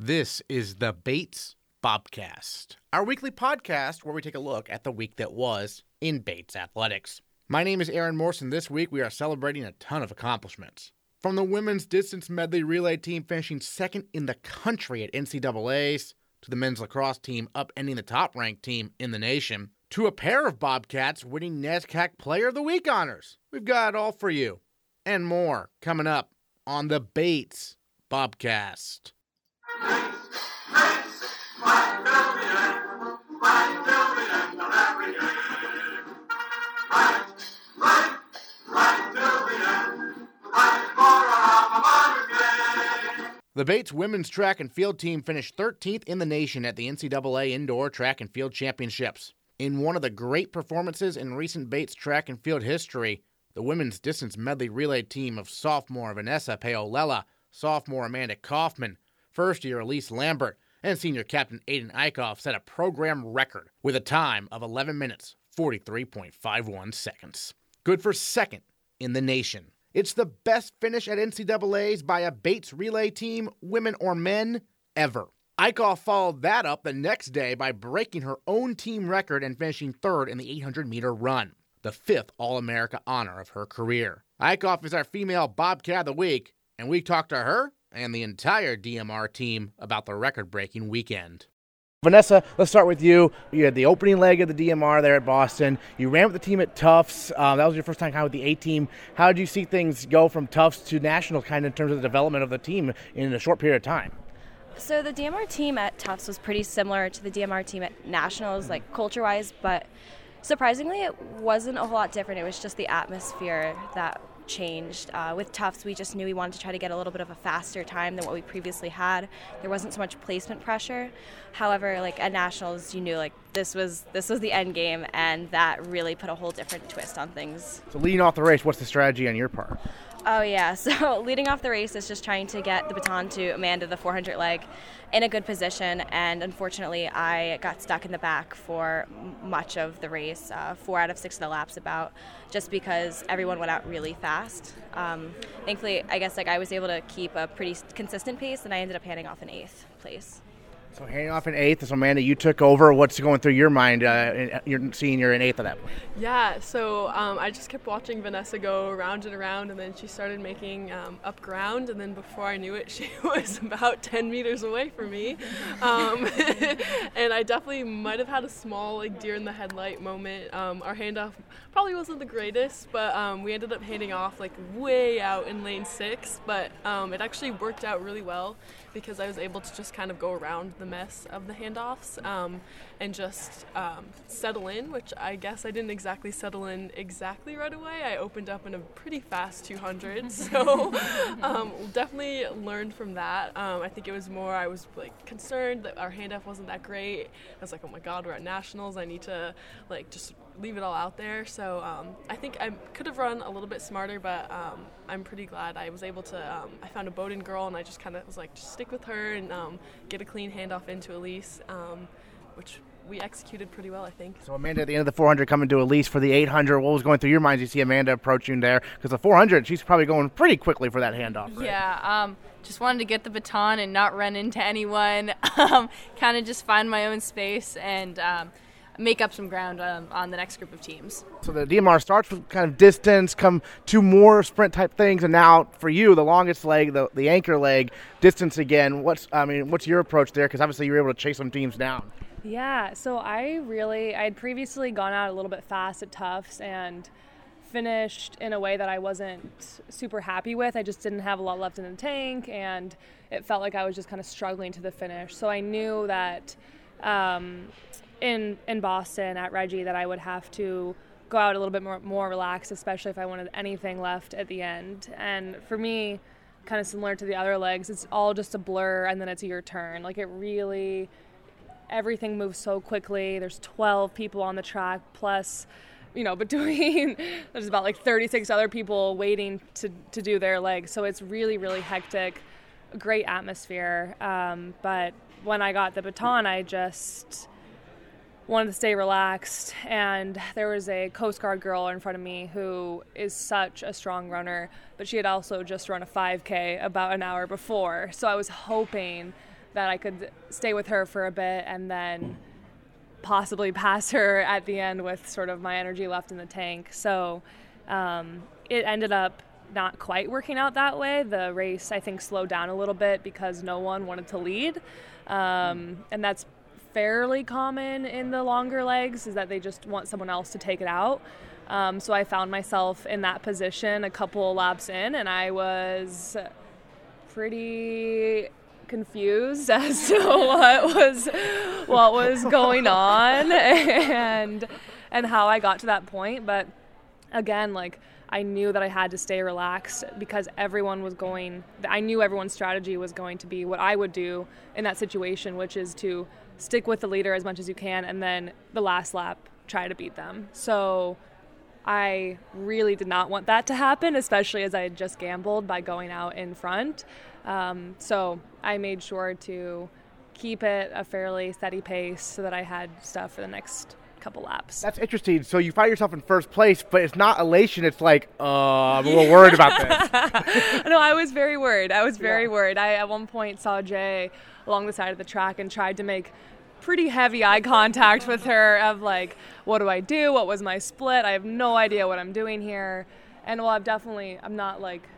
This is the Bates Bobcast, our weekly podcast where we take a look at the week that was in Bates athletics. My name is Aaron Morrison. This week we are celebrating a ton of accomplishments. From the women's distance medley relay team finishing second in the country at NCAA's, to the men's lacrosse team upending the top ranked team in the nation, to a pair of Bobcats winning NESCAC Player of the Week honors. We've got it all for you and more coming up on the Bates Bobcast. The Bates women's track and field team finished 13th in the nation at the NCAA Indoor Track and Field Championships. In one of the great performances in recent Bates track and field history, the women's distance medley relay team of sophomore Vanessa Paolella, sophomore Amanda Kaufman, first year Elise Lambert, and senior captain Ayden Eickhoff set a program record with a time of 11 minutes, 43.51 seconds. Good for second in the nation. It's the best finish at NCAA's by a Bates relay team, women or men, ever. Eickhoff followed that up the next day by breaking her own team record and finishing third in the 800 meter run, the fifth All America honor of her career. Eickhoff is our female Bobcat of the week, and we talked to her and the entire DMR team about the record breaking weekend. Vanessa, let's start with you. You had the opening leg of the DMR there at Boston. You ran with the team at Tufts. Um, that was your first time kind of with the A team. How did you see things go from Tufts to national, kind of in terms of the development of the team in a short period of time? So the DMR team at Tufts was pretty similar to the DMR team at Nationals, like culture-wise, but surprisingly, it wasn't a whole lot different. It was just the atmosphere that changed. Uh, with Tufts, we just knew we wanted to try to get a little bit of a faster time than what we previously had. There wasn't so much placement pressure. However, like at nationals, you knew like this was this was the end game, and that really put a whole different twist on things. So leading off the race, what's the strategy on your part? Oh yeah, so leading off the race is just trying to get the baton to Amanda, the 400 leg, in a good position. And unfortunately, I got stuck in the back for much of the race, uh, four out of six of the laps, about just because everyone went out really fast. Um, thankfully, I guess like I was able to keep a pretty consistent pace, and I ended up handing off in eighth place. So handing off in eighth. So Amanda, you took over. What's going through your mind? Uh, you're seeing you're in eighth at that point. Yeah. So um, I just kept watching Vanessa go around and around, and then she started making um, up ground, and then before I knew it, she was about 10 meters away from me. Um, and I definitely might have had a small like deer in the headlight moment. Um, our handoff probably wasn't the greatest, but um, we ended up handing off like way out in lane six. But um, it actually worked out really well because I was able to just kind of go around the mess of the handoffs um, and just um, settle in, which I guess I didn't exactly settle in exactly right away. I opened up in a pretty fast 200, so um, definitely learned from that. Um, I think it was more I was like concerned that our handoff wasn't that great. I was like, oh my god, we're at nationals. I need to like just leave it all out there. So um, I think I could have run a little bit smarter, but um, I'm pretty glad I was able to. Um, I found a Bowdoin girl, and I just kind of was like, just stick with her and um, get a clean handoff into Elise, um, which we executed pretty well, I think. So Amanda, at the end of the 400, coming to Elise for the 800. What was going through your mind? You see Amanda approaching there because the 400, she's probably going pretty quickly for that handoff. Right? Yeah. Um, just wanted to get the baton and not run into anyone. Um, kind of just find my own space and make up some ground um, on the next group of teams. So the DMR starts with kind of distance, come to more sprint type things, and now for you, the longest leg, the, the anchor leg, distance again. What's I mean, what's your approach there? Because obviously you were able to chase some teams down. Yeah, so I really I had previously gone out a little bit fast at Tufts and finished in a way that I wasn't super happy with. I just didn't have a lot left in the tank, and it felt like I was just kind of struggling to the finish. So I knew that. Um, in in Boston at Reggie that I would have to go out a little bit more more relaxed, especially if I wanted anything left at the end. And for me, kind of similar to the other legs, it's all just a blur, and then it's your turn. Like it really, everything moves so quickly. There's 12 people on the track plus. You know, between there's about like 36 other people waiting to, to do their legs, so it's really really hectic. Great atmosphere, um, but when I got the baton, I just wanted to stay relaxed and there was a coast guard girl in front of me who is such a strong runner but she had also just run a 5k about an hour before so i was hoping that I could stay with her for a bit and then possibly pass her at the end with sort of my energy left in the tank. So um, it ended up not quite working out that way. The race, I think, slowed down a little bit because no one wanted to lead. Um, and that's fairly common in the longer legs, is that they just want someone else to take it out. Um, so I found myself in that position a couple laps in, and I was pretty confused as to what was what was going on and and how I got to that point. But again, like I knew that I had to stay relaxed because everyone was going. I knew everyone's strategy was going to be what I would do in that situation, which is to stick with the leader as much as you can, and then the last lap try to beat them. So. I really did not want that to happen, especially as I had just gambled by going out in front. Um, so I made sure to keep it a fairly steady pace so that I had stuff for the next couple laps. That's interesting. So you find yourself in first place, but it's not elation. It's like, uh, I'm a little worried about this. no, I was very worried. I was very yeah. worried. I at one point saw Jay along the side of the track and tried to make pretty heavy eye contact with her of like, what do I do? What was my split? I have no idea what I'm doing here. And well, I've definitely, I'm not like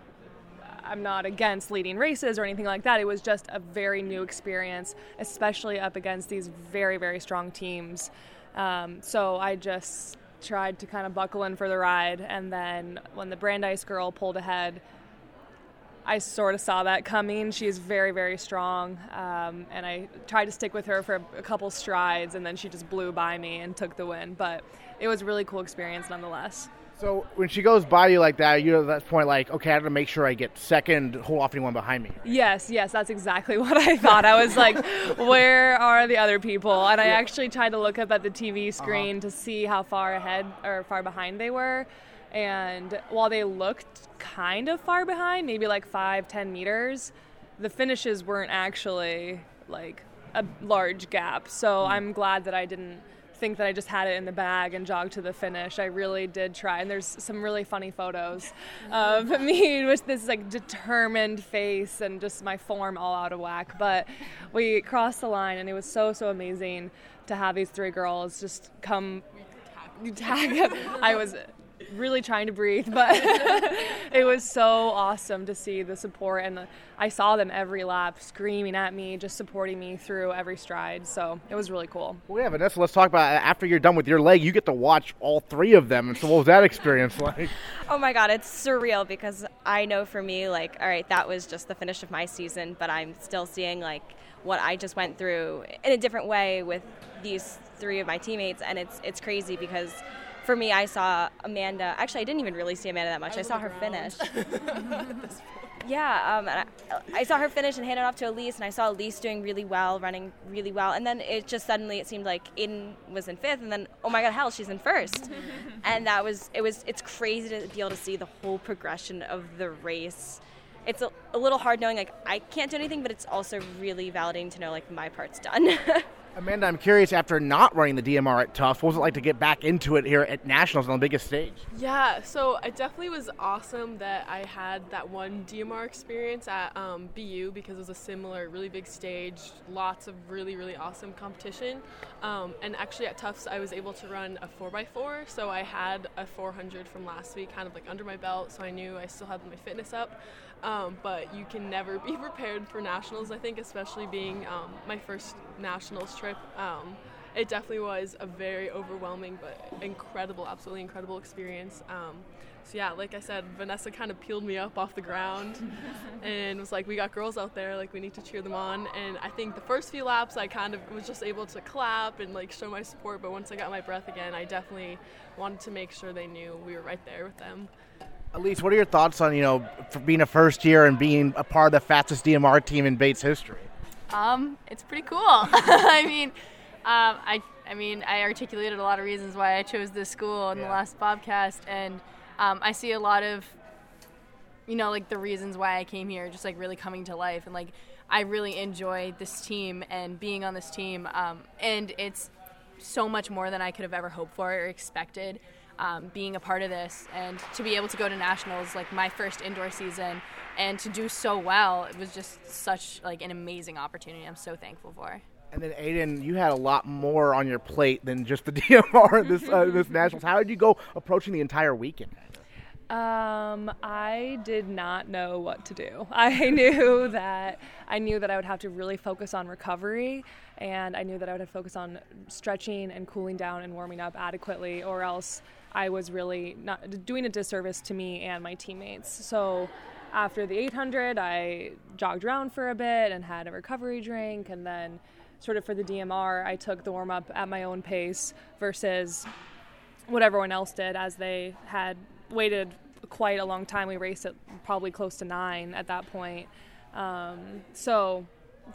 I'm not against leading races or anything like that. It was just a very new experience, especially up against these very, very strong teams. Um, so I just tried to kind of buckle in for the ride. And then when the Brandeis girl pulled ahead, I sort of saw that coming. She She's very, very strong. Um, and I tried to stick with her for a couple strides, and then she just blew by me and took the win. But it was a really cool experience nonetheless. So when she goes by you like that, you at that point like, okay, I have to make sure I get second, hold off anyone behind me. Yes, yes, that's exactly what I thought. I was like, where are the other people? And I yeah. actually tried to look up at the TV screen uh-huh. to see how far ahead or far behind they were. And while they looked kind of far behind, maybe like five, ten meters, the finishes weren't actually like a large gap. So mm. I'm glad that I didn't think that I just had it in the bag and jogged to the finish. I really did try, and there's some really funny photos of me with this like determined face and just my form all out of whack. But we crossed the line, and it was so so amazing to have these three girls just come tag. I was really trying to breathe, but it was so awesome to see the support. And I saw them every lap screaming at me, just supporting me through every stride. So it was really cool. Well, yeah, Vanessa, let's talk about uh, after you're done with your leg, you get to watch all three of them. And so, what was that experience like? oh my God, it's surreal because I know for me, like, all right, that was just the finish of my season, but I'm still seeing, like, what I just went through in a different way with these three of my teammates. And it's, it's crazy because for me, I saw Amanda. Actually, I didn't even really see Amanda that much. I, I saw her finish. yeah, um, I, I, saw her finish and hand it off to Elise, and I saw Elise doing really well, running really well, and then it just suddenly it seemed like Ayden was in fifth, and then oh my god, hell, she's in first, and that was it was it's crazy to be able to see the whole progression of the race. It's a, a little hard knowing like I can't do anything, but it's also really validating to know like my part's done. Amanda, I'm curious after not running the DMR at Tufts, what was it like to get back into it here at Nationals on the biggest stage? Yeah, so it definitely was awesome that I had that one DMR experience at um, BU because it was a similar, really big stage, lots of really, really awesome competition. Um, and actually at Tufts, I was able to run a 4x4, so I had a 400 from last week kind of like under my belt, so I knew I still had my fitness up. Um, but you can never be prepared for nationals, I think, especially being um, my first nationals trip. Um, it definitely was a very overwhelming but incredible, absolutely incredible experience. Um, so yeah, like I said, Vanessa kind of peeled me up off the ground and was like, "We got girls out there, like we need to cheer them on." And I think the first few laps, I kind of was just able to clap and like show my support. But once I got my breath again, I definitely wanted to make sure they knew we were right there with them. Elise, what are your thoughts on you know being a first year and being a part of the fastest DMR team in Bates history? Um, it's pretty cool. I mean, um, I I mean I articulated a lot of reasons why I chose this school in yeah. the last podcast, and um, I see a lot of you know like the reasons why I came here, just like really coming to life, and like I really enjoy this team and being on this team, um, and it's so much more than I could have ever hoped for or expected. Um, being a part of this and to be able to go to nationals like my first indoor season and to do so well it was just such like an amazing opportunity i'm so thankful for and then Ayden, you had a lot more on your plate than just the DMR this uh, this nationals. How did you go approaching the entire weekend? Um, I did not know what to do. I knew that I knew that I would have to really focus on recovery, and I knew that I would have to focus on stretching and cooling down and warming up adequately, or else I was really not doing a disservice to me and my teammates. So after the 800, I jogged around for a bit and had a recovery drink, and then sort of for the DMR, I took the warm up at my own pace versus what everyone else did as they had waited quite a long time. We raced at probably close to nine at that point. Um, so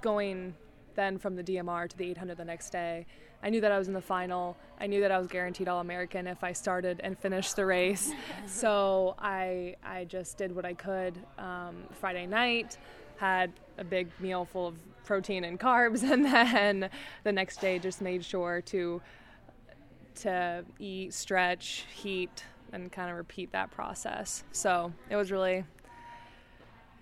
going then from the DMR to the 800 the next day, I knew that I was in the final. I knew that I was guaranteed All American if I started and finished the race. so I I just did what I could. Um, Friday night, had a big meal full of protein and carbs, and then the next day just made sure to to eat, stretch, heat, and kind of repeat that process. So it was really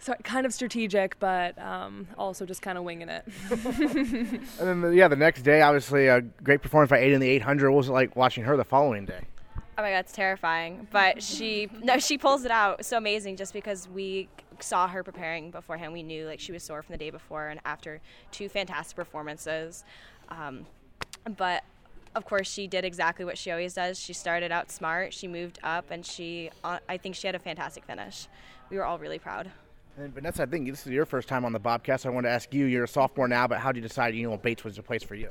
so kind of strategic, but um, also just kind of winging it. and then, the, yeah, the next day, obviously, a great performance by Ayden in the 800. What was it like watching her the following day? Oh my god, it's terrifying. But she no, she pulls it out so amazing just because we saw her preparing beforehand. We knew like she was sore from the day before and after two fantastic performances. Um, but of course, she did exactly what she always does. She started out smart, she moved up, and she uh, I think she had a fantastic finish. We were all really proud. And Vanessa, I think this is your first time on the Bobcast. I want to ask you. You're a sophomore now, but how did you decide you know Bates was the place for you?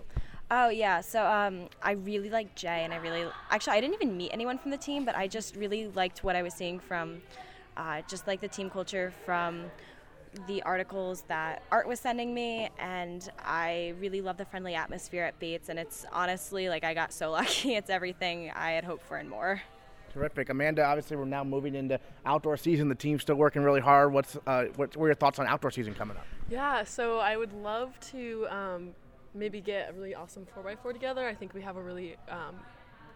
Oh yeah, so um, I really like Jay, and I really actually I didn't even meet anyone from the team, but I just really liked what I was seeing from uh, just like the team culture from the articles that Art was sending me, and I really love the friendly atmosphere at Bates. And it's honestly like I got so lucky. It's everything I had hoped for and more. Terrific, Amanda. Obviously, we're now moving into outdoor season. The team's still working really hard. What's uh, what, what are your thoughts on outdoor season coming up? Yeah, so I would love to um, maybe get a really awesome 4x4 together. I think we have a really um,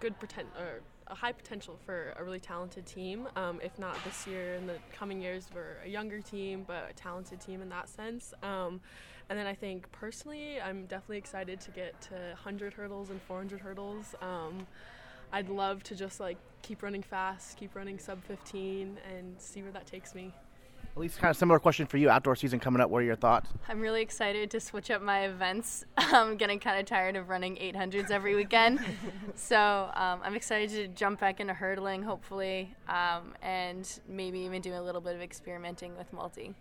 good pretend or a high potential for a really talented team. Um, if not this year, in the coming years, we're a younger team, but a talented team in that sense. Um, and then I think personally, I'm definitely excited to get to 100 hurdles and 400 hurdles. Um, I'd love to just like keep running fast, keep running sub 15, and see where that takes me. At least kind of similar question for you. Outdoor season coming up. What are your thoughts? I'm really excited to switch up my events. I'm getting kind of tired of running 800s every weekend. so um, I'm excited to jump back into hurdling, hopefully, um, and maybe even do a little bit of experimenting with multi.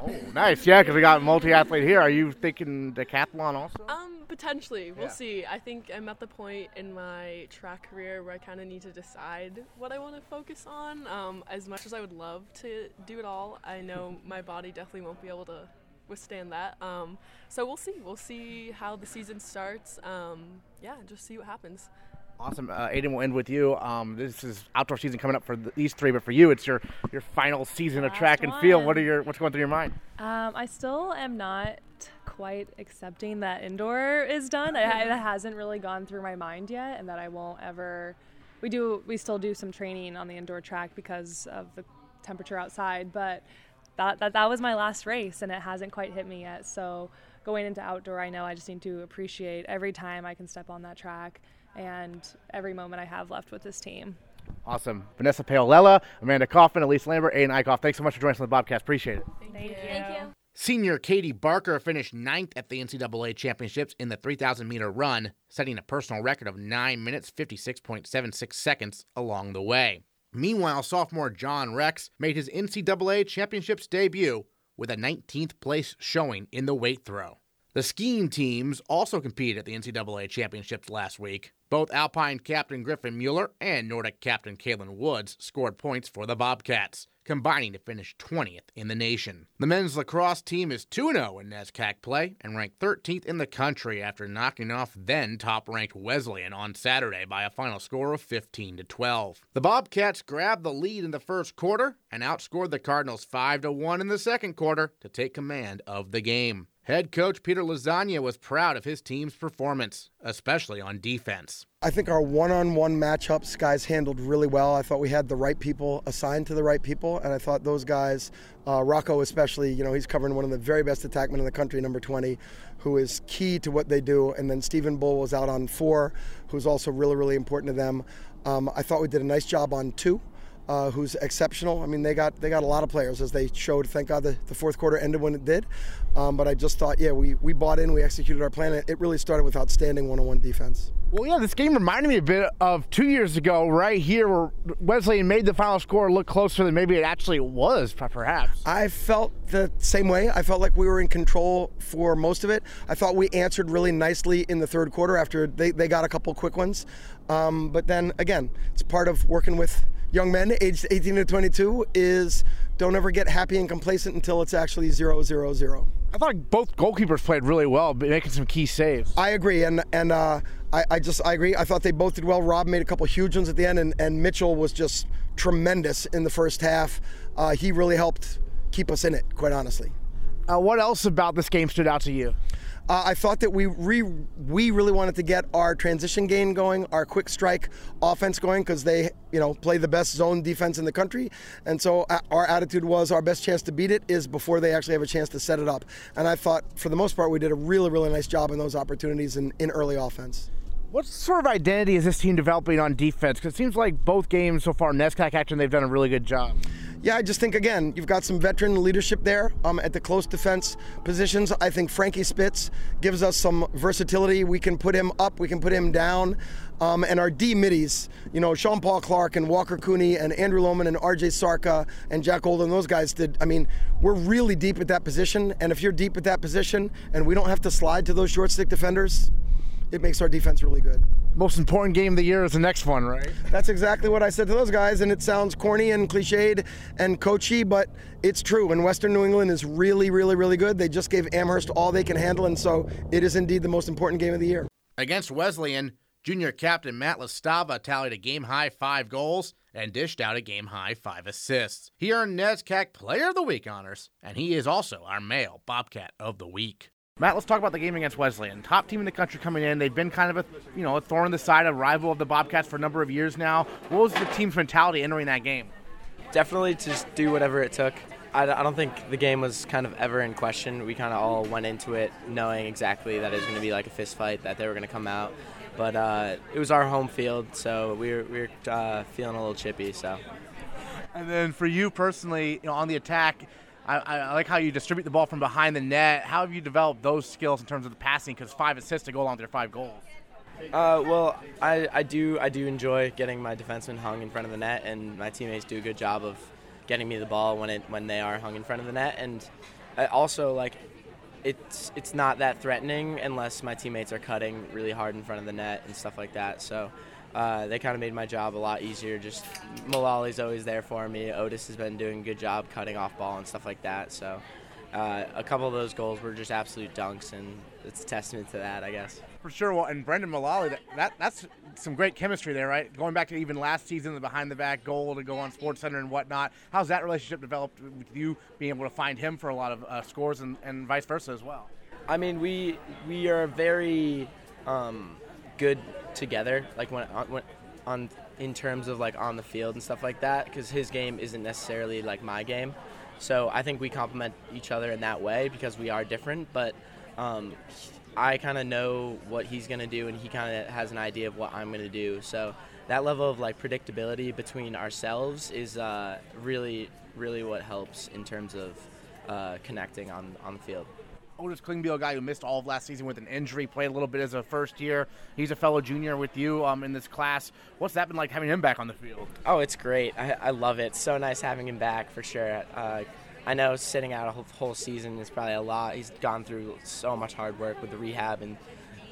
Oh, nice. Yeah, because we got multi athlete here. Are you thinking decathlon also? Um, potentially. We'll Yeah. see. I think I'm at the point in my track career where I kind of need to decide what I want to focus on. Um, as much as I would love to do it all, I know my body definitely won't be able to withstand that. Um, so we'll see. We'll see how the season starts. Um, yeah, just see what happens. Awesome. Uh, Ayden, we'll end with you. Um, this is outdoor season coming up for th- these three, but for you, it's your, your final season of track and field. What are your what's going through your mind? Um, I still am not quite accepting that indoor is done. I, it hasn't really gone through my mind yet, and that I won't ever. We do. We still do some training on the indoor track because of the temperature outside, but that that, that was my last race, and it hasn't quite hit me yet. So going into outdoor, I know I just need to appreciate every time I can step on that track and every moment I have left with this team. Awesome. Vanessa Paolella, Amanda Kaufman, Elise Lambert, Ayden Eickhoff. Thanks so much for joining us on the Bobcast. Appreciate it. Thank you. Thank you. Senior Katie Barker finished ninth at the NCAA championships in the 3,000 meter run, setting a personal record of 9 minutes 56.76 seconds along the way. Meanwhile, sophomore John Rex made his NCAA championships debut with a 19th place showing in the weight throw. The skiing teams also competed at the NCAA championships last week. Both Alpine captain Griffin Mueller and Nordic captain Kalen Woods scored points for the Bobcats, combining to finish 20th in the nation. The men's lacrosse team is 2 0 in NESCAC play and ranked 13th in the country after knocking off then top ranked Wesleyan on Saturday by a final score of 15 12. The Bobcats grabbed the lead in the first quarter and outscored the Cardinals 5 1 in the second quarter to take command of the game. Head coach Peter Lasagna was proud of his team's performance, especially on defense. I think our one on one matchups guys handled really well. I thought we had the right people assigned to the right people, and I thought those guys, uh, Rocco especially, you know, he's covering one of the very best attackmen in the country, number 20, who is key to what they do. And then Stephen Bull was out on four, who's also really, really important to them. Um, I thought we did a nice job on two uh, who's exceptional. I mean, they got they got a lot of players as they showed. Thank God the, the fourth quarter ended when it did. Um, but I just thought, yeah, we, we bought in, we executed our plan. It really started with outstanding one-on-one defense. Well, yeah, this game reminded me a bit of two years ago, right here, where Wesleyan made the final score look closer than maybe it actually was, perhaps. I felt the same way. I felt like we were in control for most of it. I thought we answered really nicely in the third quarter after they, they got a couple quick ones. Um, but then again, it's part of working with young men aged 18 to 22 is don't ever get happy and complacent until it's actually 0 0 0. I thought both goalkeepers played really well, making some key saves. I agree, and and uh, I, I just I agree. I thought they both did well. Rob made a couple huge ones at the end, and, and Mitchell was just tremendous in the first half. Uh, he really helped keep us in it, quite honestly. Uh, what else about this game stood out to you? Uh, I thought that we re, we really wanted to get our transition game going, our quick strike offense going, because they you know play the best zone defense in the country, and so uh, our attitude was our best chance to beat it is before they actually have a chance to set it up. And I thought for the most part we did a really really nice job in those opportunities in, in early offense. What sort of identity is this team developing on defense? Because it seems like both games so far, NESCAC action, they've done a really good job. Yeah, I just think again, you've got some veteran leadership there um, at the close defense positions. I think Frankie Spitz gives us some versatility. We can put him up, we can put him down. Um, and our D middies, you know, Sean Paul Clark and Walker Cooney and Andrew Loman and RJ Sarka and Jack Olden, those guys did. I mean, we're really deep at that position. And if you're deep at that position and we don't have to slide to those short stick defenders, it makes our defense really good. Most important game of the year is the next one, right? That's exactly what I said to those guys, and it sounds corny and cliched and coachy, but it's true. And Western New England is really, really, really good. They just gave Amherst all they can handle, and so it is indeed the most important game of the year. Against Wesleyan, junior captain Matt Chlastawa tallied a game high five goals and dished out a game high five assists. He earned NESCAC Player of the Week honors, and he is also our male Bobcat of the Week. Matt, let's talk about the game against Wesleyan. Top team in the country coming in. They've been kind of a you know a thorn in the side, a rival of the Bobcats for a number of years now. What was the team's mentality entering that game? Definitely to just do whatever it took. I, I don't think the game was kind of ever in question. We kind of all went into it knowing exactly that it was going to be like a fist fight, that they were going to come out. But uh, it was our home field, so we were, we were uh, feeling a little chippy. So. And then for you personally, you know, on the attack, I, I, like how you distribute the ball from behind the net. How have you developed those skills in terms of the passing? Because five assists to go along with your five goals. Uh, well, I, I do I do enjoy getting my defenseman hung in front of the net, and my teammates do a good job of getting me the ball when it when they are hung in front of the net. And I also like it's it's not that threatening unless my teammates are cutting really hard in front of the net and stuff like that. So uh, they kind of made my job a lot easier. Just Mullally's always there for me. Otis has been doing a good job cutting off ball and stuff like that. So uh, a couple of those goals were just absolute dunks, and it's a testament to that, I guess. For sure. Well, and Brendan Mullally, that, that that's some great chemistry there, right? Going back to even last season, the behind the back goal to go on Sports Center and whatnot. How's that relationship developed with you being able to find him for a lot of uh, scores and, and vice versa as well? I mean, we we are very um, good together, like when on, when, on in terms of like on the field and stuff like that, because his game isn't necessarily like my game. So I think we complement each other in that way because we are different. But um, I kind of know what he's gonna do, and he kind of has an idea of what I'm gonna do. So that level of like predictability between ourselves is uh, really, really what helps in terms of uh, connecting on on the field. Otis Klingbeil, a guy who missed all of last season with an injury, played a little bit as a first year. He's a fellow junior with you um, in this class. What's that been like having him back on the field? Oh, it's great. I, I love it. So nice having him back for sure. Uh, I know sitting out a whole, whole season is probably a lot. He's gone through so much hard work with the rehab and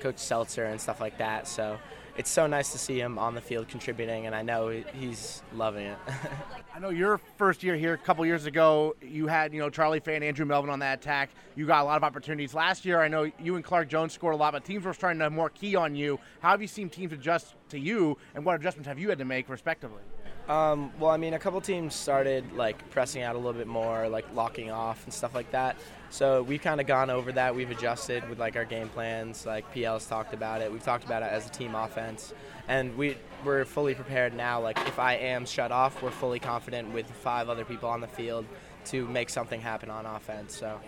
Coach Seltzer and stuff like that. So it's so nice to see him on the field contributing, and I know he's loving it. I know your first year here, a couple years ago, you had you know Charlie Fay and Andrew Melvin on that attack. You got a lot of opportunities. Last year, I know you and Clark Jones scored a lot, but teams were trying to more key on you. How have you seen teams adjust to you, and what adjustments have you had to make, respectively? Um, well, I mean, a couple teams started like pressing out a little bit more, like locking off and stuff like that. So we've kind of gone over that. We've adjusted with like our game plans. Like PL's talked about it. We've talked about it as a team offense, and we we're fully prepared now. Like if I am shut off, we're fully confident with five other people on the field to make something happen on offense. So.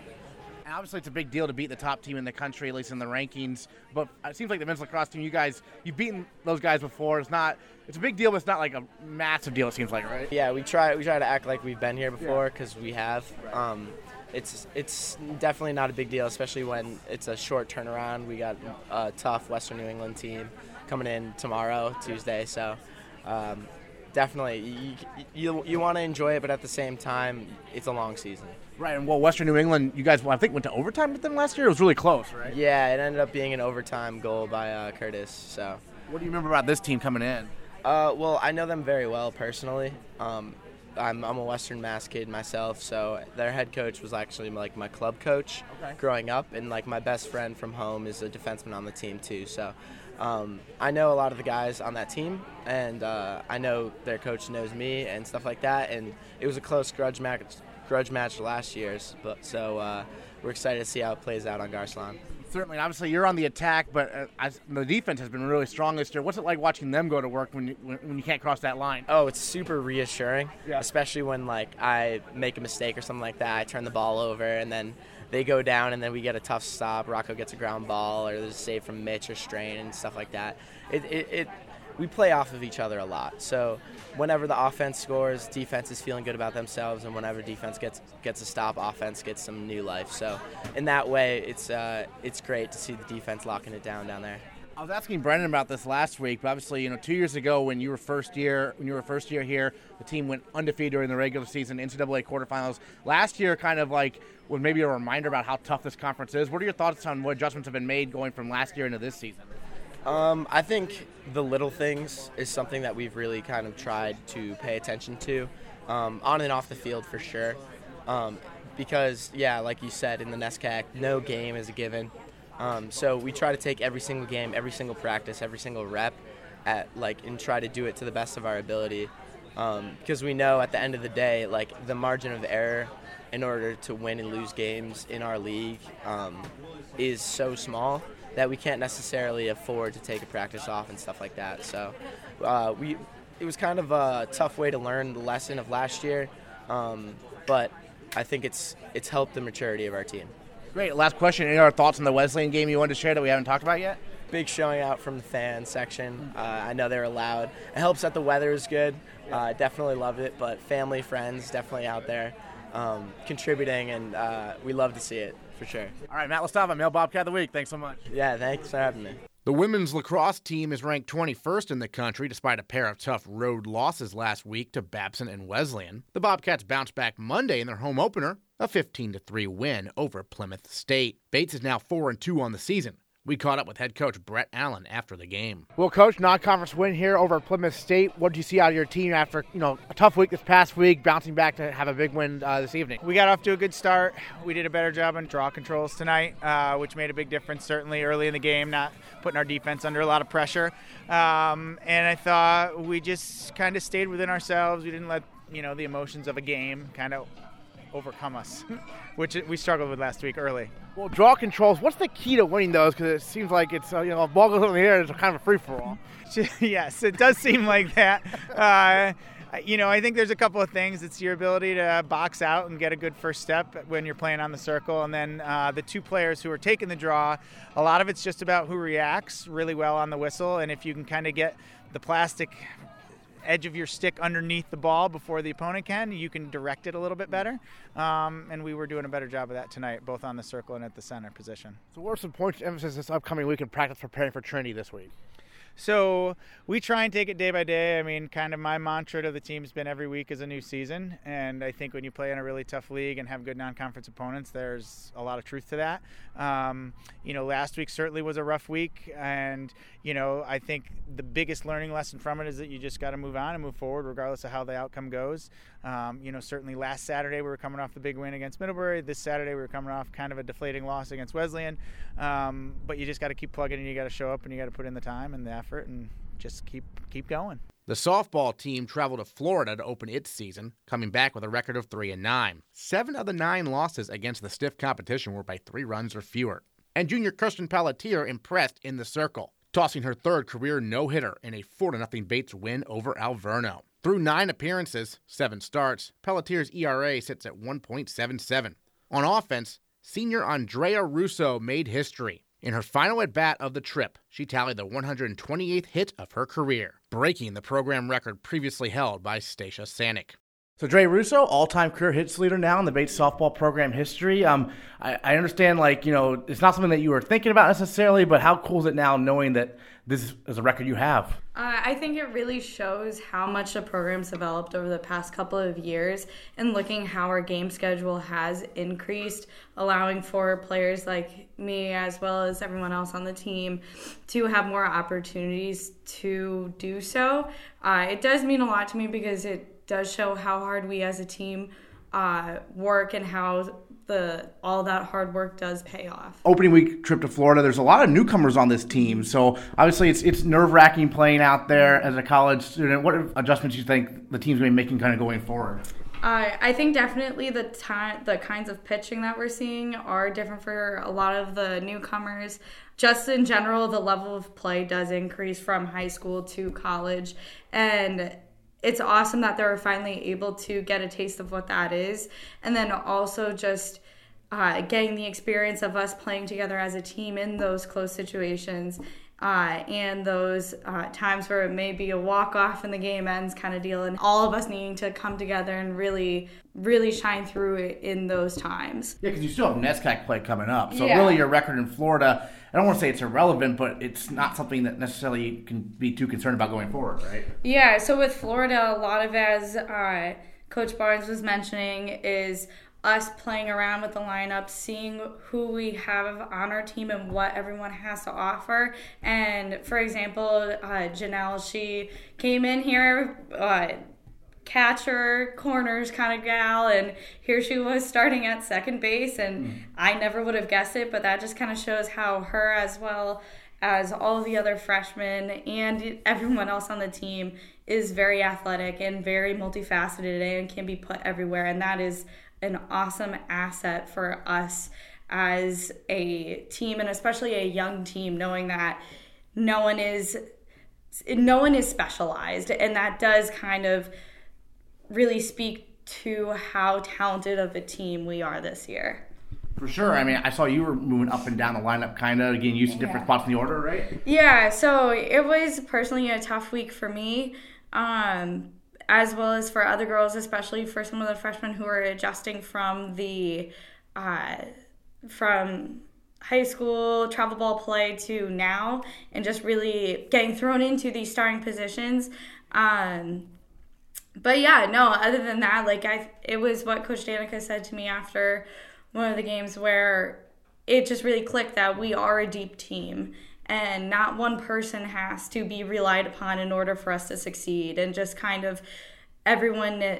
Obviously, it's a big deal to beat the top team in the country, at least in the rankings. But it seems like the men's lacrosse team, you guys, you've beaten those guys before. It's not, it's a big deal, but it's not like a massive deal. It seems like, right? Yeah, we try we try to act like we've been here before because we have. Um, it's it's definitely not a big deal, especially when it's a short turnaround. We got a tough Western New England team coming in tomorrow, Tuesday. So. Um, definitely, you, you, you want to enjoy it, but at the same time, it's a long season. Right, and well, Western New England, you guys, well, I think, went to overtime with them last year. It was really close, right? Yeah, it ended up being an overtime goal by uh, Curtis. So, what do you remember about this team coming in? Uh, well, I know them very well personally. Um, I'm, I'm a Western Mass kid myself, so their head coach was actually like my club coach Okay. growing up, and like my best friend from home is a defenseman on the team too. So um, I know a lot of the guys on that team, and uh, I know their coach knows me and stuff like that. And it was a close grudge match, grudge match last year's, but so uh, we're excited to see how it plays out on Garcelon. Certainly, obviously, you're on the attack, but uh, as, the defense has been really strong this year. What's it like watching them go to work when you, when, when you can't cross that line? Oh, it's super reassuring, Yeah. especially when like I make a mistake or something like that. I turn the ball over and then they go down and then we get a tough stop. Rocco gets a ground ball or there's a save from Mitch or Strain and stuff like that. It, it, it we play off of each other a lot. So whenever the offense scores, defense is feeling good about themselves, and whenever defense gets gets a stop, offense gets some new life. So in that way, it's uh, it's great to see the defense locking it down down there. I was asking Brendan about this last week, but obviously, you know, two years ago when you were first year, when you were first year here, the team went undefeated during the regular season, NCAA quarterfinals. Last year, kind of like was maybe a reminder about how tough this conference is. What are your thoughts on what adjustments have been made going from last year into this season? Um, I think the little things is something that we've really kind of tried to pay attention to, um, on and off the field for sure. Um, because yeah, like you said in the NESCAC, no game is a given. Um, so we try to take every single game, every single practice, every single rep, at like and try to do it to the best of our ability. Um, because we know at the end of the day, like the margin of error in order to win and lose games in our league um, is so small that we can't necessarily afford to take a practice off and stuff like that. So uh, we it was kind of a tough way to learn the lesson of last year, um, but I think it's it's helped the maturity of our team. Great. Last question. Any other thoughts on the Wesleyan game you wanted to share that we haven't talked about yet? Big showing out from the fan section. Uh, I know they're loud. It helps that the weather is good. Uh, definitely loved it, but family, friends, definitely out there um, contributing, and uh, we love to see it for sure. All right, Matt Chlastawa, Male Bobcat of the Week. Thanks so much. Yeah, thanks for having me. The women's lacrosse team is ranked 21st in the country despite a pair of tough road losses last week to Babson and Wesleyan. The Bobcats bounced back Monday in their home opener, a 15 3 win over Plymouth State. Bates is now 4 2 on the season. We caught up with head coach Brett Allen after the game. Well, coach, non-conference win here over Plymouth State. What did you see out of your team after you know a tough week this past week, bouncing back to have a big win uh, this evening? We got off to a good start. We did a better job on draw controls tonight, uh, which made a big difference certainly early in the game, not putting our defense under a lot of pressure. Um, and I thought we just kind of stayed within ourselves. We didn't let you know the emotions of a game kind of overcome us, which we struggled with last week early. Well, draw controls. What's the key to winning those? Because it seems like it's uh, you know, if ball goes in the air, it's kind of a free for all. yes, it does seem like that. Uh, you know, I think there's a couple of things. It's your ability to box out and get a good first step when you're playing on the circle, and then uh, the two players who are taking the draw. A lot of it's just about who reacts really well on the whistle, and if you can kind of get the plastic edge of your stick underneath the ball before the opponent can, you can direct it a little bit better. Um, and we were doing a better job of that tonight, both on the circle and at the center position. So, what are some points of emphasis this upcoming week in practice preparing for Trinity this week? So we try and take it day by day. I mean, kind of my mantra to the team's been every week is a new season, and I think when you play in a really tough league and have good non-conference opponents, there's a lot of truth to that. Um, you know, last week certainly was a rough week, and you know, I think the biggest learning lesson from it is that you just got to move on and move forward, regardless of how the outcome goes. Um, you know, certainly last Saturday we were coming off the big win against Middlebury. This Saturday we were coming off kind of a deflating loss against Wesleyan, um, but you just got to keep plugging and you got to show up and you got to put in the time and the effort and just keep keep going. The softball team traveled to Florida to open its season, coming back with a record of 3 and 9. 7 of the 9 losses against the stiff competition were by 3 runs or fewer. And junior Kirsten Pelletier impressed in the circle, tossing her third career no-hitter in a 4-0 Bates win over Alverno. Through 9 appearances, 7 starts, Pelletier's ERA sits at 1.77. On offense, senior Andrea Russo made history. In her final at bat of the trip, she tallied the 128th hit of her career, breaking the program record previously held by Stacia Sanic. So Dre Russo, all-time career hits leader now in the Bates softball program history. Um, I, I, understand, like you know, it's not something that you were thinking about necessarily, but how cool is it now knowing that this is a record you have? Uh, I think it really shows how much the program's developed over the past couple of years, and looking how our game schedule has increased, allowing for players like me as well as everyone else on the team to have more opportunities to do so. Uh, it does mean a lot to me because it does show how hard we as a team uh, work and how the all that hard work does pay off. Opening week trip to Florida, there's a lot of newcomers on this team, so obviously it's it's nerve wracking playing out there as a college student. What adjustments do you think the team's going to be making kind of going forward? Uh, I think definitely the time, the kinds of pitching that we're seeing are different for a lot of the newcomers. Just in general, the level of play does increase from high school to college, and it's awesome that they're finally able to get a taste of what that is. And then also just uh, getting the experience of us playing together as a team in those close situations uh, and those uh, times where it may be a walk off and the game ends kind of deal, and all of us needing to come together and really, really shine through it in those times. Yeah, because you still have NESCAC play coming up. So, yeah. really, your record in Florida I don't want to say it's irrelevant, but it's not something that necessarily can be too concerned about going forward, right? Yeah. So with Florida, a lot of as uh, Coach Barnes was mentioning is us playing around with the lineup, seeing who we have on our team and what everyone has to offer. And for example, uh, Janelle, she came in here. Uh, catcher corners kind of gal and here she was starting at second base and mm. I never would have guessed it but that just kind of shows how her as well as all the other freshmen and everyone else on the team is very athletic and very multifaceted and can be put everywhere and that is an awesome asset for us as a team and especially a young team knowing that no one is no one is specialized and that does kind of really speak to how talented of a team we are this year. For sure. I mean, I saw you were moving up and down the lineup, kind of getting used to different yeah. spots in the order, right? Yeah. So it was personally a tough week for me, um, as well as for other girls, especially for some of the freshmen who are adjusting from the uh, from high school travel ball play to now, and just really getting thrown into these starting positions. Um, but yeah, no, other than that, like I it was what Coach Danica said to me after one of the games where it just really clicked that we are a deep team and not one person has to be relied upon in order for us to succeed. And just kind of everyone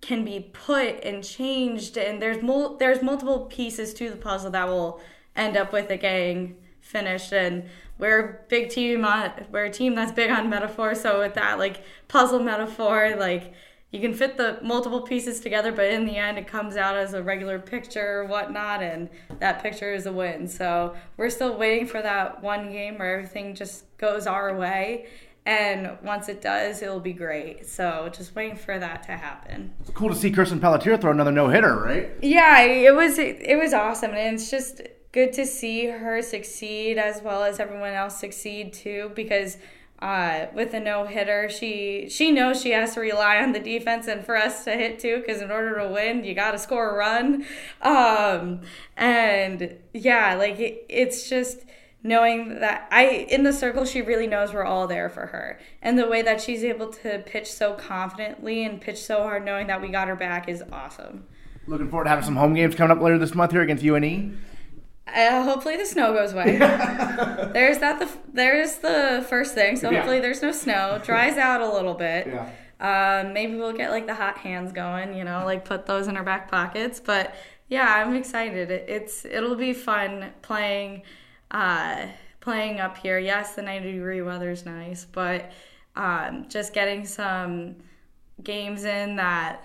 can be put and changed. And there's mul- there's multiple pieces to the puzzle that will end up with a gang finished and we're a big team on we're a team that's big on metaphor so with that like puzzle metaphor like you can fit the multiple pieces together but in the end it comes out as a regular picture or whatnot and that picture is a win so we're still waiting for that one game where everything just goes our way and once it does, it'll be great. So just waiting for that to happen. It's cool to see Kirsten Pelletier throw another no hitter, right? Yeah, it was it was awesome, and it's just good to see her succeed as well as everyone else succeed too because uh, with a no hitter, she she knows she has to rely on the defense and for us to hit too. Because in order to win, you got to score a run. Um, and yeah, like it, it's just knowing that I in the circle, she really knows we're all there for her, and the way that she's able to pitch so confidently and pitch so hard, knowing that we got her back, is awesome. Looking forward to having some home games coming up later this month here against UNE. Uh, hopefully the snow goes away. there's that. The there's the first thing. So hopefully yeah. there's no snow. Dries out a little bit. Yeah. Um, maybe we'll get like the hot hands going. You know, like put those in our back pockets. But yeah, I'm excited. It, it's it'll be fun playing, uh, playing up here. Yes, the 90 degree weather's nice, but um, just getting some games in that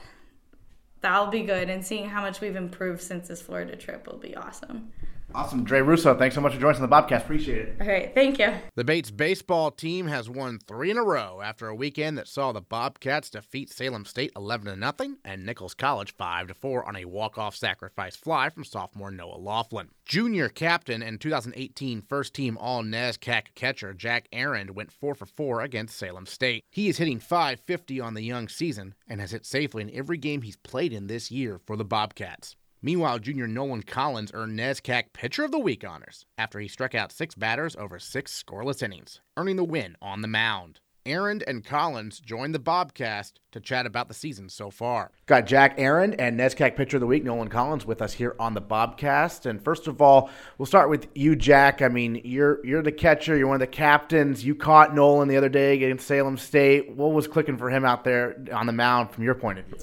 that'll be good, and seeing how much we've improved since this Florida trip will be awesome. Awesome. Dre Russo, thanks so much for joining us on the Bobcast. Appreciate it. All right, thank you. The Bates baseball team has won three in a row after a weekend that saw the Bobcats defeat Salem State 11 0 and Nichols College 5 4 on a walk-off sacrifice fly from sophomore Noah Laughlin. Junior captain and 2018 first team All NESCAC catcher Jack Arend went 4 for 4 against Salem State. He is hitting 550 on the young season and has hit safely in every game he's played in this year for the Bobcats. Meanwhile, junior Nolan Collins earned NESCAC Pitcher of the Week honors after he struck out six batters over six scoreless innings, earning the win on the mound. Arend and Collins joined the Bobcast to chat about the season so far. Got Jack Arend and NESCAC Pitcher of the Week, Nolan Collins, with us here on the Bobcast. And first of all, we'll start with you, Jack. I mean, you're you're the catcher, you're one of the captains. You caught Nolan the other day against Salem State. What was clicking for him out there on the mound from your point of view?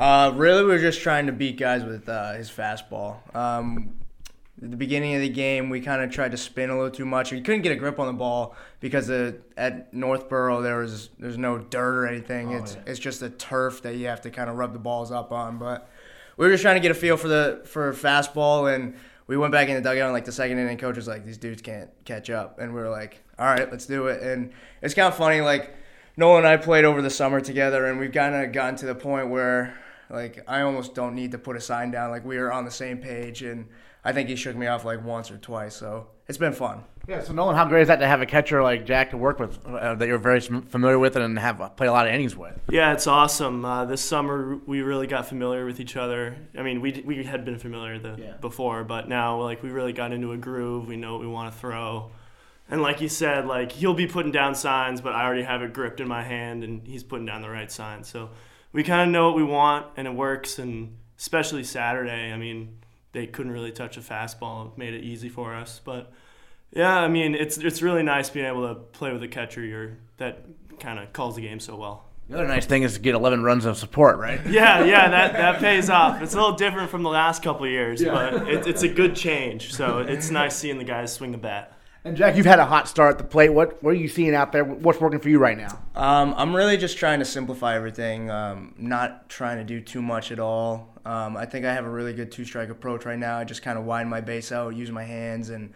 Uh, really, we are just trying to beat guys with uh, his fastball. Um, at the beginning of the game, we kind of tried to spin a little too much. We couldn't get a grip on the ball because uh, at Northborough there was there's no dirt or anything. Oh, it's yeah. it's just a turf that you have to kind of rub the balls up on. But we were just trying to get a feel for the for fastball, and we went back in the dugout. And like the second inning, coach was like, "These dudes can't catch up," and we were like, "All right, let's do it." And it's kind of funny, like. Nolan and I played over the summer together, and we've kind of gotten to the point where like I almost don't need to put a sign down. Like we were on the same page, and I think he shook me off like once or twice. So it's been fun. Yeah. So Nolan, how great is that to have a catcher like Jack to work with uh, that you're very familiar with and have uh, played a lot of innings with? Yeah, it's awesome. Uh, this summer we really got familiar with each other. I mean, we we had been familiar the, yeah. before, but now like we really got into a groove. We know what we want to throw. And like you said, like he'll be putting down signs, but I already have it gripped in my hand, and he's putting down the right sign. So we kind of know what we want and it works. And especially Saturday, I mean, they couldn't really touch a fastball. It made it easy for us. But yeah, I mean, it's it's really nice being able to play with a catcher you're, that kind of calls the game so well. The other nice thing is to get 11 runs of support, right? Yeah, yeah, that, that pays off. It's a little different from the last couple years, yeah. but it, it's a good change. So it's nice seeing the guys swing the bat. And Jack, you've had a hot start at the plate. What what are you seeing out there? What's working for you right now? Um, I'm really just trying to simplify everything. Um, not trying to do too much at all. Um, I think I have a really good two strike approach right now. I just kind of widen my base out, use my hands, and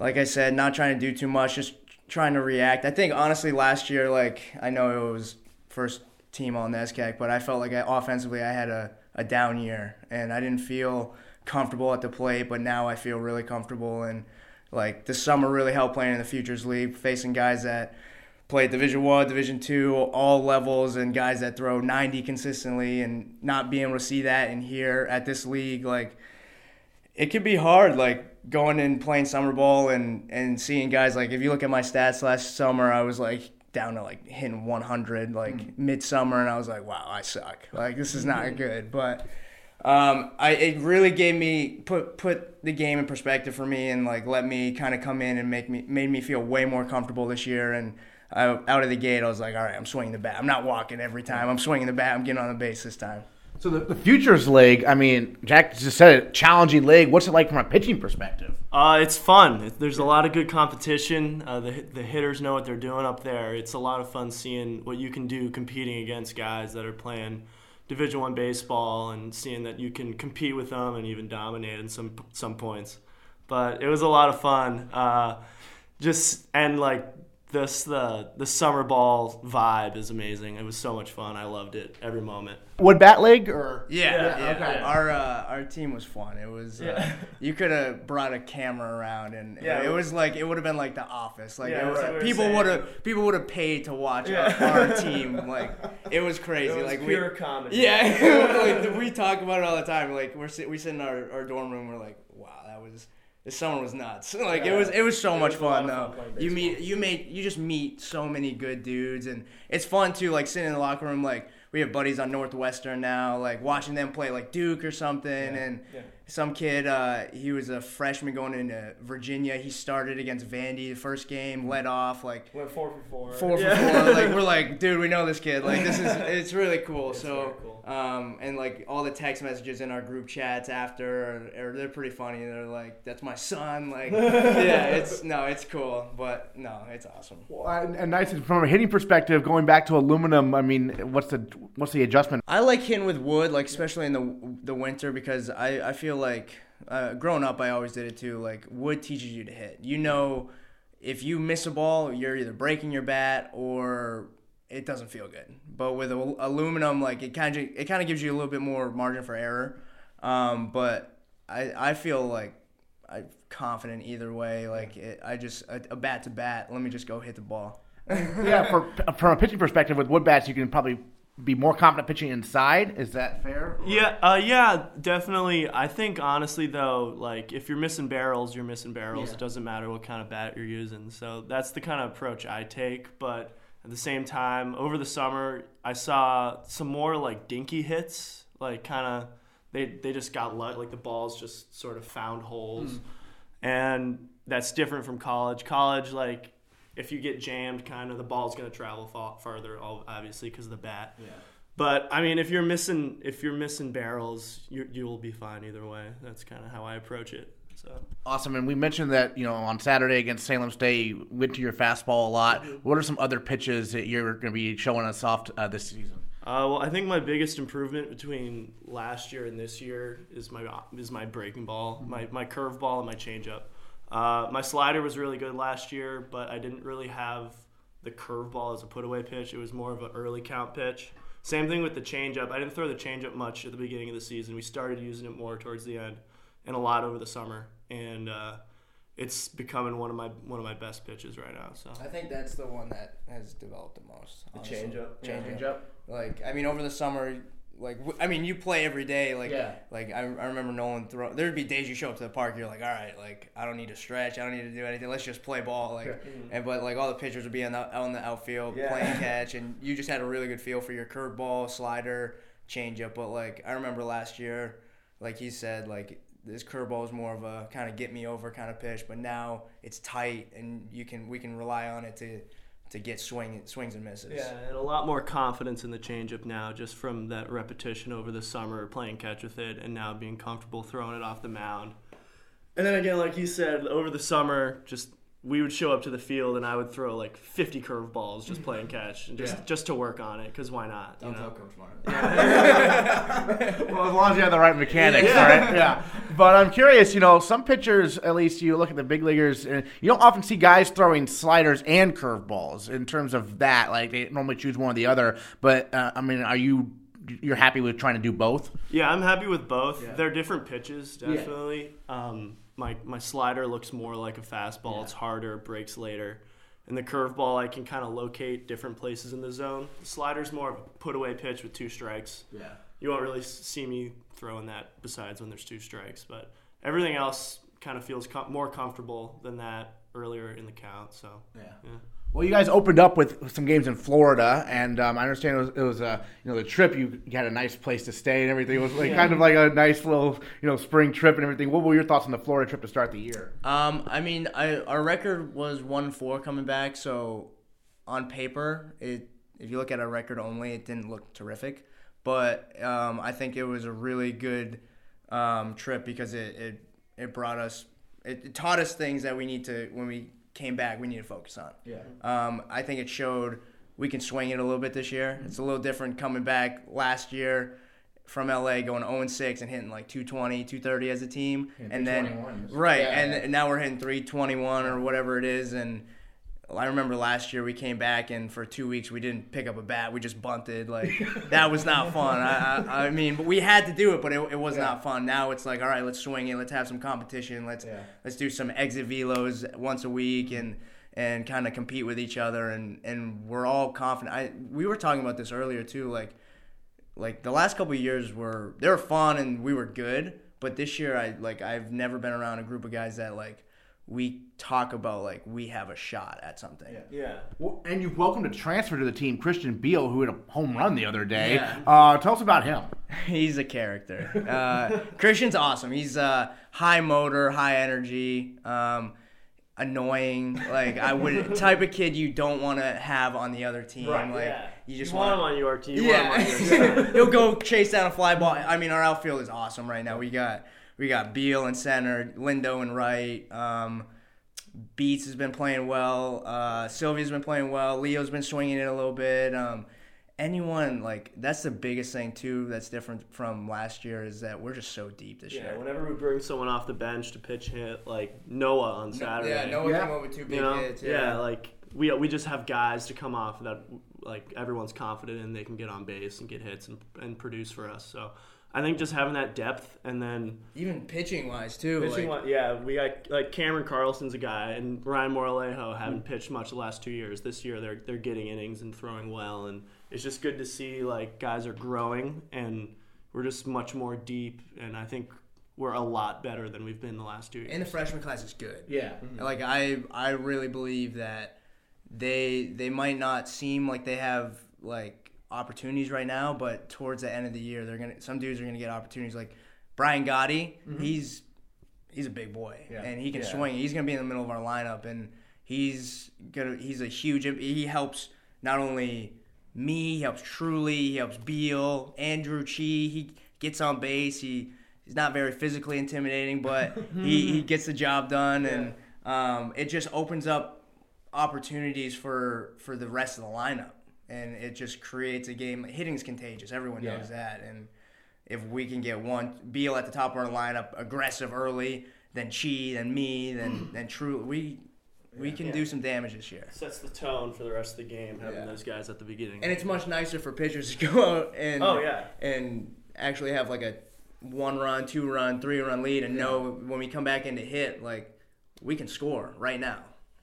like I said, not trying to do too much. Just trying to react. I think honestly, last year, like I know it was first team on NESCAC, but I felt like I, offensively I had a, a down year, and I didn't feel comfortable at the plate. But now I feel really comfortable and like this summer really helped playing in the Futures League, facing guys that play at Division One, Division Two, all levels, and guys that throw 90 consistently, and not being able to see that in here at this league, like it could be hard. Like going and playing summer ball and and seeing guys like if you look at my stats last summer, I was like down to like hitting 100 like mm. midsummer, and I was like, wow, I suck. Like this is not good, but um, I it really gave me put put the game in perspective for me and like let me kind of come in and make me made me feel way more comfortable this year and I, out of the gate I was like all right I'm swinging the bat I'm not walking every time I'm swinging the bat I'm getting on the base this time. So the, the futures league, I mean, Jack just said it, challenging league. What's it like from a pitching perspective? Uh, it's fun. There's a lot of good competition. Uh, the the hitters know what they're doing up there. It's a lot of fun seeing what you can do competing against guys that are playing Division One baseball and seeing that you can compete with them and even dominate in some some points. But it was a lot of fun. Uh, just and like this the the summer ball vibe is amazing. It was so much fun. I loved it every moment. Wood bat league or yeah, yeah, yeah. Okay. Our uh, our team was fun. It was uh, yeah. uh, you could have brought a camera around and yeah, it was like it would have been like The Office. Like yeah, was, people would have people would have paid to watch yeah. our, our, team. Like it was crazy. It was like pure we, comedy. Yeah, like, we talk about it all the time. Like we're sit, we sit in our, our dorm room. We're like, wow, that was summer was nuts. Like yeah, it was it was so it much was fun though. Fun you meet you meet you just meet so many good dudes and it's fun too. Like sitting in the locker room, like we have buddies on Northwestern now, like watching them play like Duke or something, yeah, and yeah. Some kid uh, he was a freshman going into Virginia. He started against Vandy the first game, led off like went four for four. Four for four. like we're like, dude, we know this kid. Like this is it's really cool. It's so. Cool. Um, and like all the text messages in our group chats after, are, are they're pretty funny. They're like, "That's my son." Like, yeah, it's no, it's cool, but no, it's awesome. Well, and, and nice from a hitting perspective, going back to aluminum. I mean, what's the what's the adjustment? I like hitting with wood, like especially in the the winter, because I I feel like uh, growing up I always did it too. Like wood teaches you to hit. You know, if you miss a ball, you're either breaking your bat or it doesn't feel good. But with al- aluminum, like it kind of it kind of gives you a little bit more margin for error. Um, but I I feel like I'm confident either way. Like it, I just a, a bat to bat. Let me just go hit the ball. yeah, for, from a pitching perspective, with wood bats, you can probably be more confident pitching inside. Is that fair? Yeah, uh, yeah, definitely. I think honestly though, like if you're missing barrels, you're missing barrels. Yeah. It doesn't matter what kind of bat you're using. So that's the kind of approach I take. But at the same time, over the summer, I saw some more like dinky hits, like kind of they they just got luck, like the balls just sort of found holes, and that's different from college. College, like if you get jammed, kind of the ball's gonna travel fa- farther, obviously because of the bat. Yeah. But I mean, if you're missing if you're missing barrels, you you will be fine either way. That's kind of how I approach it. So Awesome. And we mentioned that you know on Saturday against Salem State, you went to your fastball a lot. What are some other pitches that you're going to be showing us off uh, this season? Uh, well, I think my biggest improvement between last year and this year is my is my breaking ball, my my curve ball, and my changeup. Uh, my slider was really good last year, but I didn't really have the curveball as a put away pitch. It was more of an early count pitch. Same thing with the changeup. I didn't throw the changeup much at the beginning of the season. We started using it more towards the end, and a lot over the summer. And uh, it's becoming one of my one of my best pitches right now. So I think that's the one that has developed the most. The honestly. changeup? Yeah. Changeup? Like I mean, over the summer, like I mean, you play every day. Like Yeah. like I, I remember Nolan throw. There'd be days you show up to the park, you're like, all right, like I don't need to stretch, I don't need to do anything. Let's just play ball. Like Yeah. Mm-hmm. and but like all the pitchers would be on the, out in the outfield Yeah. playing catch, and you just had a really good feel for your curveball, slider, changeup. But like I remember last year, like he said, like this curveball is more of a kind of get me over kind of pitch, but now it's tight and you can we can rely on it to to get swing swings and misses. Yeah, and a lot more confidence in the changeup now, just from that repetition over the summer, playing catch with it, and now being comfortable throwing it off the mound. And then again, like you said, over the summer, just we would show up to the field, and I would throw like 50 curveballs, just playing catch, and just Yeah. just to work on it, because why not? Don't know? tell Coach Martin. well, as long as you have the right mechanics, Yeah. right? Yeah. But I'm curious, you know, some pitchers, at least you look at the big leaguers, and you don't often see guys throwing sliders and curveballs in terms of that. Like they normally choose one or the other. But uh, I mean, are you you're happy with trying to do both? Yeah, I'm happy with both. Yeah. They're different pitches, Yeah. definitely. Um, my my slider looks more like a fastball. It's harder, breaks later. And the curveball, I can kind of locate different places in the zone. The slider's more of a put away pitch with two strikes. Yeah. You won't really see me throwing that besides when there's two strikes, but everything else kind of feels com- more comfortable than that earlier in the count. So Yeah. yeah. Well, you guys opened up with some games in Florida, and um, I understand it was, it was uh, you know the trip. You, you had a nice place to stay and everything. It was like Yeah. kind of like a nice little you know spring trip and everything. What were your thoughts on the Florida trip to start the year? Um, I mean, I, our record was one four coming back, so on paper, it if you look at our record only, it didn't look terrific. But um, I think it was a really good um, trip because it, it it brought us it, it taught us things that we need to when we came back we need to focus on. Yeah. Um, I think it showed we can swing it a little bit this year. It's a little different coming back last year from LA going 0 6 and hitting like 220, 230 as a team. Yeah, and then right, Yeah. and now we're hitting 321 or whatever it is and I remember last year we came back and for two weeks we didn't pick up a bat. We just bunted. Like that was not fun. I, I, I mean, but we had to do it, but it, it was not fun. Now it's like, all right, let's swing it. Let's have some competition. Let's Yeah. let's do some exit velos once a week and and kind of compete with each other. And and we're all confident. I we were talking about this earlier too. Like like the last couple of years were they were fun and we were good. But this year, I like I've never been around a group of guys that like we talk about like we have a shot at something. Yeah. Well, and you've welcomed a transfer to the team, Christian Beal, who had a home run the other day. Yeah. Uh, tell us about him. He's a character. Uh, Christian's awesome. He's uh, high motor, high energy. Um, annoying. Like I would type of kid you don't want to have on the other team. Right, like yeah. you just You want want him on your team. You want him on your side. He'll go chase down a fly ball. I mean, our outfield is awesome right now. We got we got Beal in center, Lindo in right. Um, Beats has been playing well. Uh, Sylvia's been playing well. Leo's been swinging it a little bit. Um, anyone like that's the biggest thing too. That's different from last year is that we're just so deep this Yeah, year. Yeah, whenever we bring someone off the bench to pitch hit, like Noah on Saturday. yeah, Noah came up with two big you know? hits, Yeah. yeah. like we we just have guys to come off that like everyone's confident in. They can get on base and get hits and, and produce for us. So I think just having that depth and then Even pitching wise too. pitching, like, one- yeah, we got like Cameron Carlson's a guy, and Ryan Moralejo haven't mm. pitched much the last two years. This year they're they're getting innings and throwing well, and it's just good to see like guys are growing and we're just much more deep, and I think we're a lot better than we've been the last two years. and the freshman class is good. Yeah. Mm-hmm. Like I I really believe that they they might not seem like they have like opportunities right now, but towards the end of the year they're gonna some dudes are gonna get opportunities like Brian Gotti, he's he's a big boy Yeah. and he can Yeah. swing. He's gonna be in the middle of our lineup and he's gonna he's a huge he helps not only me, he helps Truly, he helps Beal, Andrew Chi, he gets on base, he he's not very physically intimidating, but he, he gets the job done and um, it just opens up opportunities for for the rest of the lineup and it just creates a game hitting's contagious everyone Yeah. knows that and if we can get one Beal at the top of our lineup aggressive early then Chi then me then then True we we can Yeah. do some damage this year sets the tone for the rest of the game having Yeah. those guys at the beginning. and it's much nicer for pitchers to go out and Oh, yeah. and actually have like a one run, two run, three run lead, and know when we come back into hit, like we can score right now.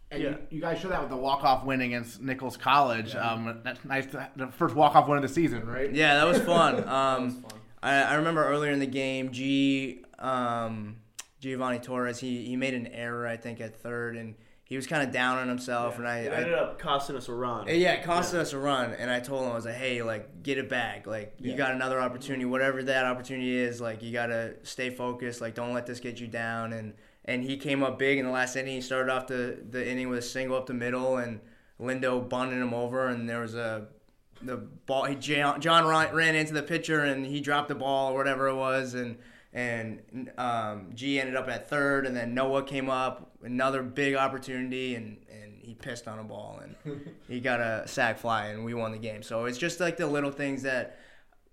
And Yeah. you, you guys showed that with the walk off win against Nichols College. Um, that's nice. To, the first walk off win of the season, right? Yeah, that was fun. Um, I, I remember earlier in the game, G um, Giovanni Torres, he, he made an error, I think, at third, and he was kind of down on himself, and I, it I ended up costing us a run. Yeah, it cost us a run, and I told him I was like, "Hey, like, get it back. Like, you got another opportunity, whatever that opportunity is. Like, you gotta stay focused. Like, don't let this get you down." And and he came up big in the last inning. He started off the the inning with a single up the middle, and Lindo bunted him over, and there was a the ball. He John John ran ran into the pitcher, and he dropped the ball or whatever it was, and. And um, G ended up at third, and then Noah came up, another big opportunity, and, and he pissed on a ball, and he got a sac fly, and we won the game. So it's just like the little things that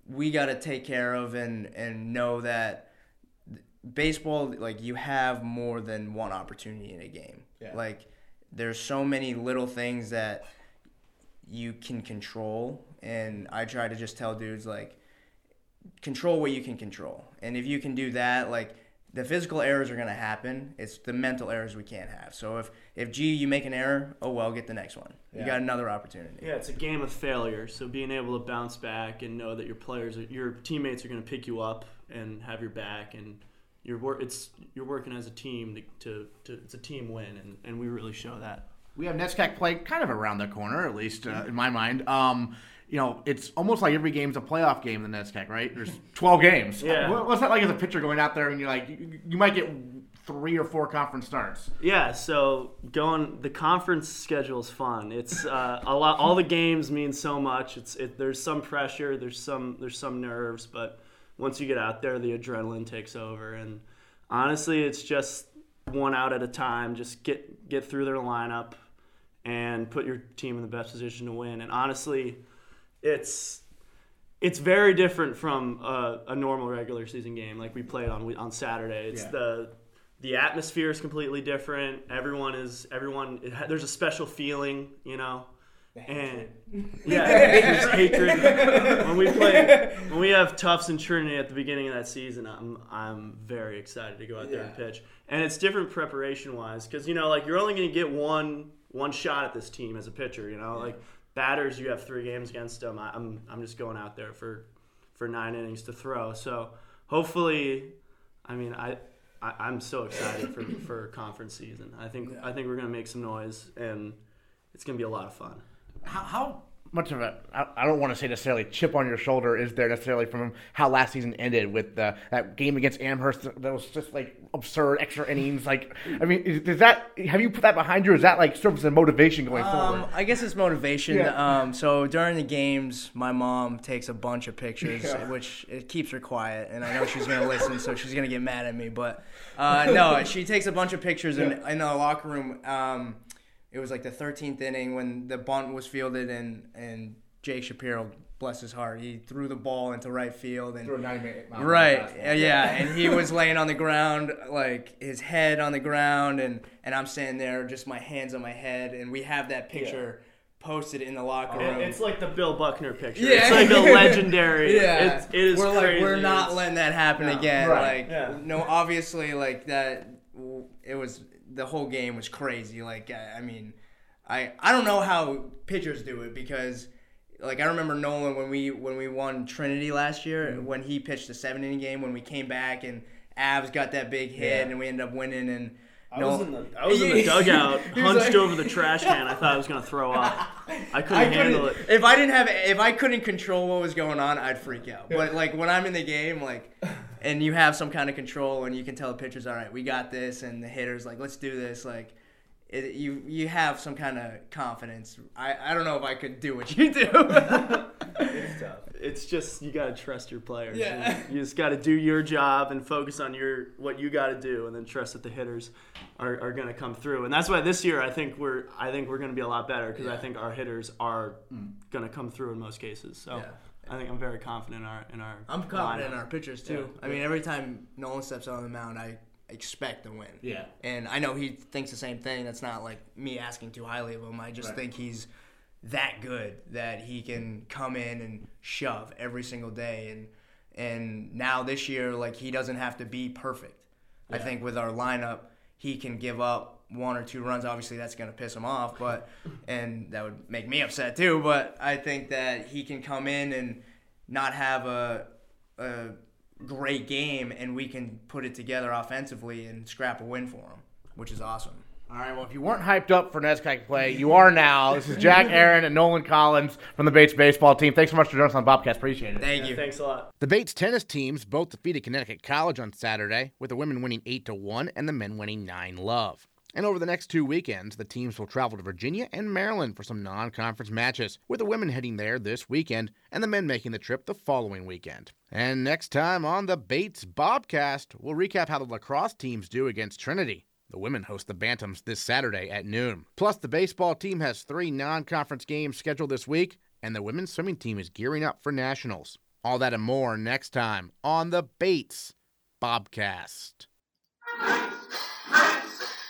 we got to take care of, and and know that baseball, like you have more than one opportunity in a game. Yeah. Like there's so many little things that you can control, and I try to just tell dudes like control what you can control. And if you can do that, like the physical errors are going to happen. It's the mental errors we can't have. So if if G you make an error, oh well, get the next one. You got another opportunity. Yeah, it's a game of failure. So being able to bounce back and know that your players, are, your teammates are going to pick you up and have your back, and you're wor- it's you're working as a team to, to, to it's a team win, and, and we really show that. We have NESCAC play kind of around the corner, at least uh, in my mind. Um, you know, it's almost like every game's a playoff game in the NESCAC, right? There's 12 games. Yeah. What- What's that like as a pitcher going out there and you're like, you, you might get three or four conference starts? Yeah, so going the conference schedule is fun. It's uh, a lot. All the games mean so much. It's it, there's some pressure. There's some there's some nerves, but once you get out there, the adrenaline takes over. And honestly, it's just one out at a time. Just get get through their lineup and put your team in the best position to win. And honestly, it's it's very different from a, a normal regular season game like we played on on Saturday. It's Yeah. the the atmosphere is completely different. Everyone is everyone. It there's a special feeling, you know. And yeah, there's hatred. When we play, when we have Tufts and Trinity at the beginning of that season, I'm I'm very excited to go out there and pitch. And it's different preparation wise because you know like you're only going to get one one shot at this team as a pitcher. You know like batters you have three games against them. I, I'm I'm just going out there for for nine innings to throw. So hopefully, I mean I. I I'm so excited for, for conference season. I think I think we're gonna make some noise and it's gonna be a lot of fun. How, how much of a I don't want to say necessarily chip on your shoulder is there necessarily from how last season ended with the, that game against Amherst that was just like absurd extra innings. Like, I mean, is, does that have you put that behind you? Is that like serves as motivation going um, forward? I guess it's motivation. Yeah. Um, so during the games, my mom takes a bunch of pictures, Yeah. which it keeps her quiet, and I know she's gonna listen, so she's gonna get mad at me. But uh, no, she takes a bunch of pictures in, in the locker room. Um, it was like the 13th inning when the bunt was fielded, and and Jake Shapiro, bless his heart, he threw the ball into right field and Threw a 90 mile an hour right, yeah, yeah, and he was laying on the ground, like his head on the ground, and and I'm standing there, just my hands on my head, and we have that picture posted in the locker room. It's like the Bill Buckner picture. Yeah. It's like a legendary. Yeah, It's, it is we're like we're not letting that happen No. again. Right. Like Yeah. no, obviously like that. It was the whole game was crazy. Like I, I mean, I I don't know how pitchers do it because. Like I remember Nolan when we when we won Trinity last year Mm-hmm. when he pitched the seven inning game when we came back and Avs got that big hit Yeah. and we ended up winning and I was in the I was in the dugout, hunched like- over the trash can. I thought I was gonna throw up. I couldn't I handle it. If I didn't have, if I couldn't control what was going on, I'd freak out. But like when I'm in the game, like, and you have some kind of control, and you can tell the pitchers, all right, we got this, and the hitters, like, let's do this, like. It, you you have some kind of confidence. I, I don't know if I could do what you do. It's tough. It's just you gotta trust your players. Yeah. You, you just gotta do your job and focus on your what you gotta do, and then trust that the hitters are, are gonna come through. And that's why this year I think we're I think we're gonna be a lot better because I think our hitters are mm. gonna come through in most cases. So Yeah. I think I'm very confident in our in our. I'm confident in our pitchers too. Yeah. I mean, every time Nolan steps on the mound, I expect to win. Yeah. And I know he thinks the same thing. That's not like me asking too highly of him. I just Right. think he's that good that he can come in and shove every single day. And and now this year, like he doesn't have to be perfect. I think with our lineup, he can give up one or two runs. Obviously, that's going to piss him off, but and that would make me upset too. But I think that he can come in and not have a a great game, and we can put it together offensively and scrap a win for him, which is awesome. All right. Well, if you weren't hyped up for NESCAC play, you are now. This is Jack Arend and Nolan Collins from the Bates baseball team. Thanks so much for joining us on Bobcast. Appreciate it. Thank you. Thanks a lot. The Bates tennis teams both defeated Connecticut College on Saturday, with the women winning 8 to 1 and the men winning 9 love. And over the next two weekends, the teams will travel to Virginia and Maryland for some non conference matches, with the women heading there this weekend and the men making the trip the following weekend. And next time on the Bates Bobcast, we'll recap how the lacrosse teams do against Trinity. The women host the Bantams this Saturday at noon. Plus, the baseball team has three non conference games scheduled this week, and the women's swimming team is gearing up for nationals. All that and more next time on the Bates Bobcast.